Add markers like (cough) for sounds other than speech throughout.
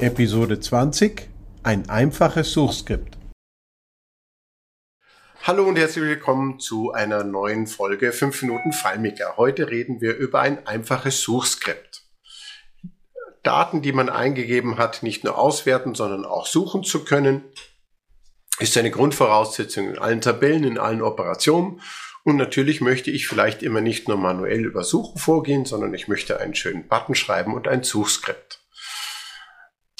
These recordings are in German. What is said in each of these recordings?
Episode 20 Ein einfaches Suchskript. Hallo und herzlich willkommen zu einer neuen Folge 5 Minuten FileMaker. Heute reden wir über ein einfaches Suchskript. Daten, die man eingegeben hat, nicht nur auswerten, sondern auch suchen zu können, ist eine Grundvoraussetzung in allen Tabellen, in allen Operationen. Und natürlich möchte ich vielleicht immer nicht nur manuell über Suchen vorgehen, sondern ich möchte einen schönen Button schreiben und ein Suchskript.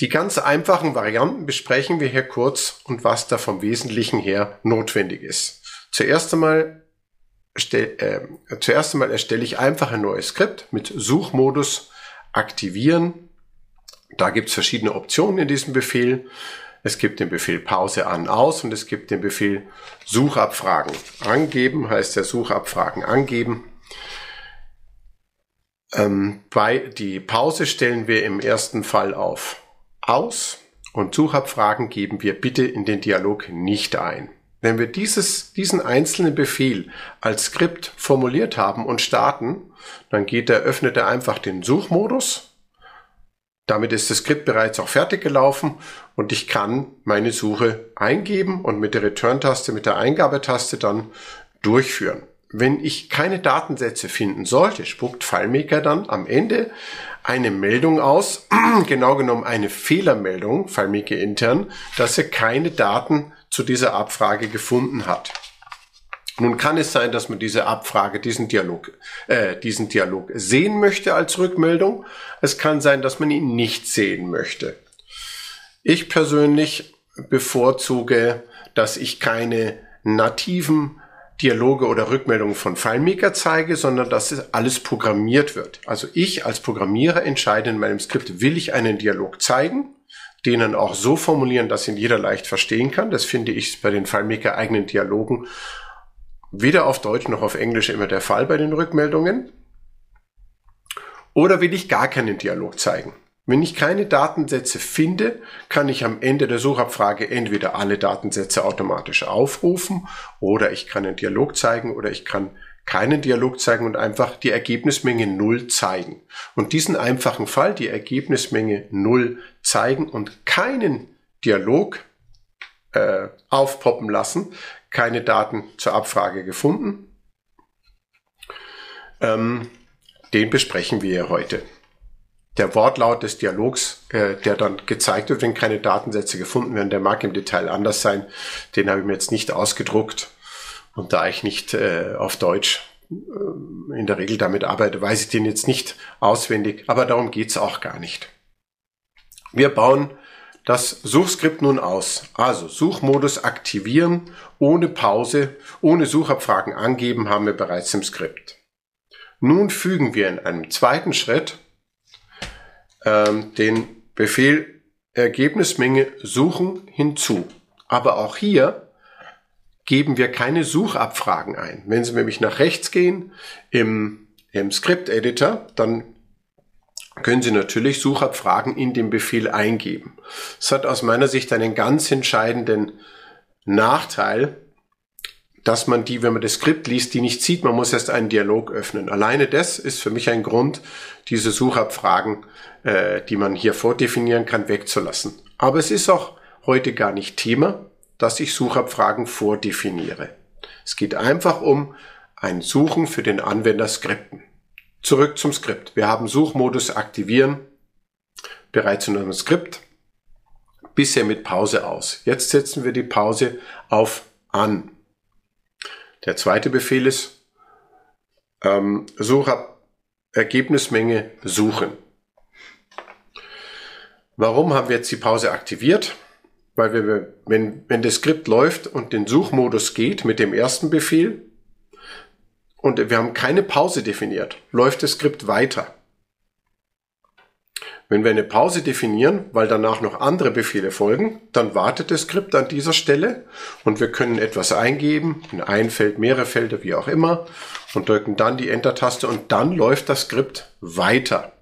Die ganz einfachen Varianten besprechen wir hier kurz und was da vom Wesentlichen her notwendig ist. Zuerst einmal, stell, äh, zuerst einmal erstelle ich einfach ein neues Skript mit Suchmodus aktivieren. Da gibt es verschiedene Optionen in diesem Befehl. Es gibt den Befehl Pause an aus und es gibt den Befehl Suchabfragen. Angeben heißt der Suchabfragen angeben. Ähm, bei die Pause stellen wir im ersten Fall auf aus und Suchabfragen geben wir bitte in den Dialog nicht ein. Wenn wir dieses, diesen einzelnen Befehl als Skript formuliert haben und starten, dann geht er, öffnet er einfach den Suchmodus. Damit ist das Skript bereits auch fertig gelaufen und ich kann meine Suche eingeben und mit der Return-Taste, mit der Eingabetaste dann durchführen. Wenn ich keine Datensätze finden sollte, spuckt FileMaker dann am Ende eine Meldung aus, (clears throat) genau genommen eine Fehlermeldung, FileMaker intern, dass er keine Daten zu dieser Abfrage gefunden hat. Nun kann es sein, dass man diese Abfrage, diesen Dialog, äh, diesen Dialog sehen möchte als Rückmeldung. Es kann sein, dass man ihn nicht sehen möchte. Ich persönlich bevorzuge, dass ich keine nativen Dialoge oder Rückmeldungen von FileMaker zeige, sondern dass alles programmiert wird. Also ich als Programmierer entscheide in meinem Skript, will ich einen Dialog zeigen, den dann auch so formulieren, dass ihn jeder leicht verstehen kann. Das finde ich bei den FileMaker eigenen Dialogen weder auf Deutsch noch auf Englisch immer der Fall bei den Rückmeldungen. Oder will ich gar keinen Dialog zeigen? Wenn ich keine Datensätze finde, kann ich am Ende der Suchabfrage entweder alle Datensätze automatisch aufrufen oder ich kann einen Dialog zeigen oder ich kann keinen Dialog zeigen und einfach die Ergebnismenge 0 zeigen. Und diesen einfachen Fall, die Ergebnismenge 0 zeigen und keinen Dialog äh, aufpoppen lassen, keine Daten zur Abfrage gefunden, ähm, den besprechen wir heute der Wortlaut des Dialogs, äh, der dann gezeigt wird, wenn keine Datensätze gefunden werden, der mag im Detail anders sein. Den habe ich mir jetzt nicht ausgedruckt. Und da ich nicht äh, auf Deutsch äh, in der Regel damit arbeite, weiß ich den jetzt nicht auswendig. Aber darum geht's auch gar nicht. Wir bauen das Suchskript nun aus. Also Suchmodus aktivieren, ohne Pause, ohne Suchabfragen angeben haben wir bereits im Skript. Nun fügen wir in einem zweiten Schritt ähm, den Befehl Ergebnismenge suchen hinzu. Aber auch hier geben wir keine Suchabfragen ein. Wenn Sie nämlich nach rechts gehen im, im Script-Editor, dann können Sie natürlich Suchabfragen in den Befehl eingeben. Es hat aus meiner Sicht einen ganz entscheidenden Nachteil, dass man die, wenn man das Skript liest, die nicht sieht. Man muss erst einen Dialog öffnen. Alleine das ist für mich ein Grund, diese Suchabfragen, äh, die man hier vordefinieren kann, wegzulassen. Aber es ist auch heute gar nicht Thema, dass ich Suchabfragen vordefiniere. Es geht einfach um ein Suchen für den Anwender Skripten. Zurück zum Skript. Wir haben Suchmodus aktivieren bereits in unserem Skript. Bisher mit Pause aus. Jetzt setzen wir die Pause auf an. Der zweite Befehl ist ähm, Sucher Ergebnismenge suchen. Warum haben wir jetzt die Pause aktiviert? Weil wir, wenn, wenn das Skript läuft und den Suchmodus geht mit dem ersten Befehl und wir haben keine Pause definiert, läuft das Skript weiter. Wenn wir eine Pause definieren, weil danach noch andere Befehle folgen, dann wartet das Skript an dieser Stelle und wir können etwas eingeben, in ein Feld, mehrere Felder, wie auch immer, und drücken dann die Enter-Taste und dann läuft das Skript weiter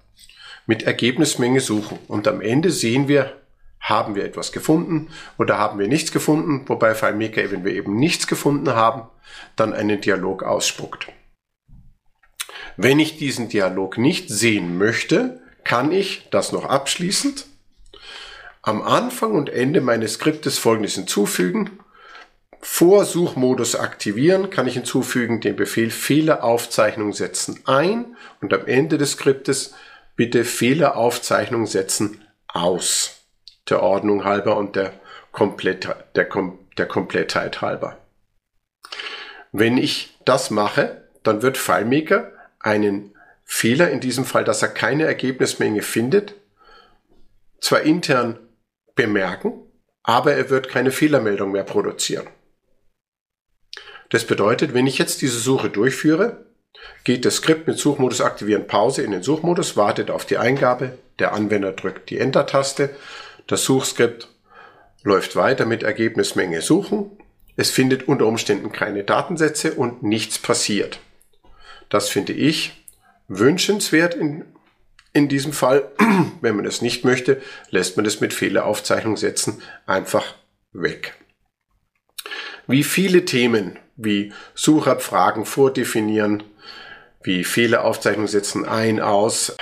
mit Ergebnismenge suchen. Und am Ende sehen wir, haben wir etwas gefunden oder haben wir nichts gefunden, wobei FileMaker, wenn wir eben nichts gefunden haben, dann einen Dialog ausspuckt. Wenn ich diesen Dialog nicht sehen möchte, kann ich das noch abschließend am Anfang und Ende meines Skriptes folgendes hinzufügen. Vor Suchmodus aktivieren kann ich hinzufügen den Befehl Fehleraufzeichnung setzen ein und am Ende des Skriptes bitte Fehleraufzeichnung setzen aus. Der Ordnung halber und der, Komplett, der, der Komplettheit halber. Wenn ich das mache, dann wird FileMaker einen Fehler, in diesem Fall, dass er keine Ergebnismenge findet, zwar intern bemerken, aber er wird keine Fehlermeldung mehr produzieren. Das bedeutet, wenn ich jetzt diese Suche durchführe, geht das Skript mit Suchmodus aktivieren Pause in den Suchmodus, wartet auf die Eingabe, der Anwender drückt die Enter-Taste, das Suchskript läuft weiter mit Ergebnismenge suchen, es findet unter Umständen keine Datensätze und nichts passiert. Das finde ich wünschenswert in, in diesem Fall. (clears throat) Wenn man es nicht möchte, lässt man es mit Fehleraufzeichnung setzen einfach weg. Wie viele Themen wie Suchabfragen vordefinieren, wie Fehleraufzeichnung setzen ein, aus.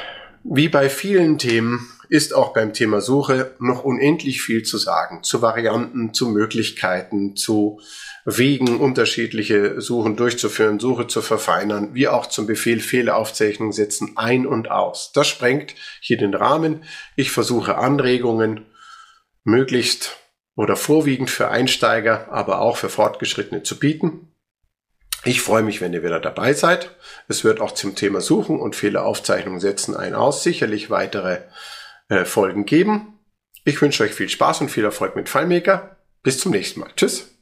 Wie bei vielen Themen ist auch beim Thema Suche noch unendlich viel zu sagen. Zu Varianten, zu Möglichkeiten, zu Wegen, unterschiedliche Suchen durchzuführen, Suche zu verfeinern, wie auch zum Befehl Fehleraufzeichnung setzen ein und aus. Das sprengt hier den Rahmen. Ich versuche Anregungen möglichst oder vorwiegend für Einsteiger, aber auch für Fortgeschrittene zu bieten. Ich freue mich, wenn ihr wieder dabei seid. Es wird auch zum Thema Suchen und Fehleraufzeichnung setzen ein aus sicherlich weitere äh, Folgen geben. Ich wünsche euch viel Spaß und viel Erfolg mit FileMaker. Bis zum nächsten Mal. Tschüss.